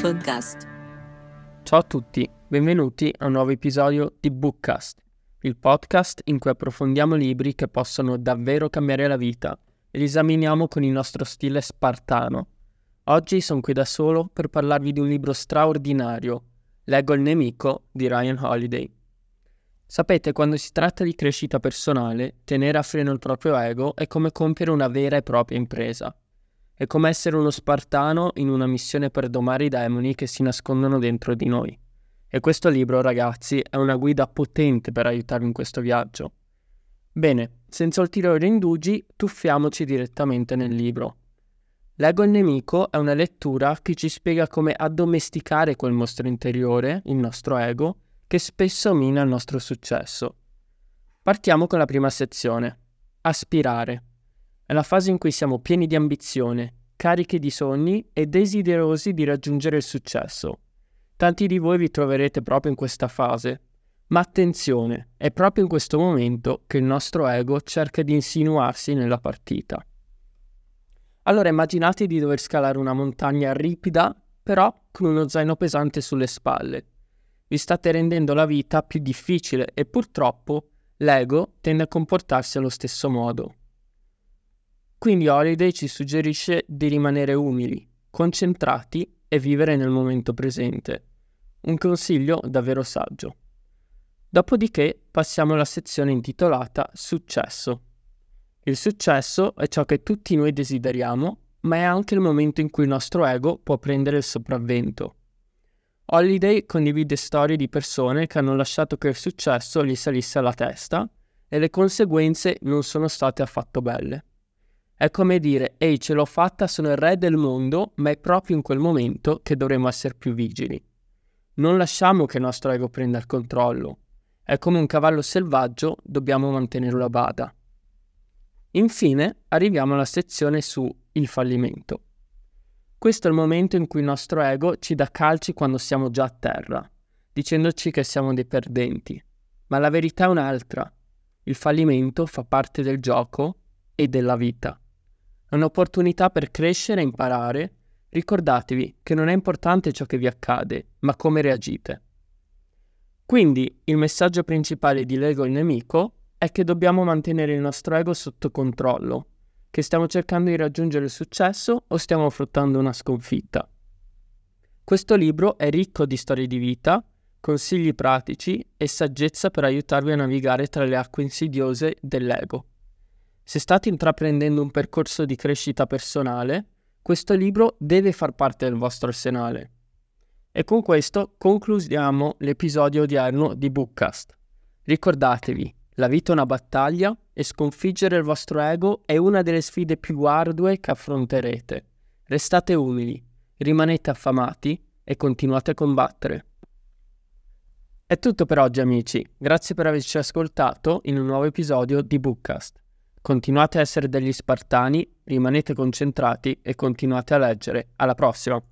Podcast. Ciao a tutti, benvenuti a un nuovo episodio di Bookcast, il podcast in cui approfondiamo libri che possono davvero cambiare la vita e li esaminiamo con il nostro stile spartano. Oggi sono qui da solo per parlarvi di un libro straordinario, Leggo il nemico di Ryan Holiday. Sapete, quando si tratta di crescita personale, tenere a freno il proprio ego è come compiere una vera e propria impresa. È come essere uno spartano in una missione per domare i demoni che si nascondono dentro di noi. E questo libro, ragazzi, è una guida potente per aiutarvi in questo viaggio. Bene, senza ulteriori indugi, tuffiamoci direttamente nel libro. Leggo il nemico è una lettura che ci spiega come addomesticare quel mostro interiore, il nostro ego, che spesso mina il nostro successo. Partiamo con la prima sezione. Aspirare. È la fase in cui siamo pieni di ambizione, carichi di sogni e desiderosi di raggiungere il successo. Tanti di voi vi troverete proprio in questa fase. Ma attenzione, è proprio in questo momento che il nostro ego cerca di insinuarsi nella partita. Allora immaginate di dover scalare una montagna ripida, però con uno zaino pesante sulle spalle. Vi state rendendo la vita più difficile e purtroppo l'ego tende a comportarsi allo stesso modo. Quindi Holiday ci suggerisce di rimanere umili, concentrati e vivere nel momento presente. Un consiglio davvero saggio. Dopodiché passiamo alla sezione intitolata Successo. Il successo è ciò che tutti noi desideriamo, ma è anche il momento in cui il nostro ego può prendere il sopravvento. Holiday condivide storie di persone che hanno lasciato che il successo gli salisse alla testa e le conseguenze non sono state affatto belle. È come dire, ehi, ce l'ho fatta, sono il re del mondo, ma è proprio in quel momento che dovremo essere più vigili. Non lasciamo che il nostro ego prenda il controllo. È come un cavallo selvaggio, dobbiamo mantenerlo a bada. Infine arriviamo alla sezione su il fallimento. Questo è il momento in cui il nostro ego ci dà calci quando siamo già a terra, dicendoci che siamo dei perdenti. Ma la verità è un'altra. Il fallimento fa parte del gioco e della vita. È un'opportunità per crescere e imparare. Ricordatevi che non è importante ciò che vi accade, ma come reagite. Quindi il messaggio principale di Lego il nemico è che dobbiamo mantenere il nostro ego sotto controllo, che stiamo cercando di raggiungere il successo o stiamo affrontando una sconfitta. Questo libro è ricco di storie di vita, consigli pratici e saggezza per aiutarvi a navigare tra le acque insidiose dell'ego. Se state intraprendendo un percorso di crescita personale, questo libro deve far parte del vostro arsenale. E con questo concludiamo l'episodio odierno di Bookcast. Ricordatevi, la vita è una battaglia e sconfiggere il vostro ego è una delle sfide più ardue che affronterete. Restate umili, rimanete affamati e continuate a combattere. È tutto per oggi amici, grazie per averci ascoltato in un nuovo episodio di Bookcast. Continuate a essere degli spartani, rimanete concentrati e continuate a leggere. Alla prossima!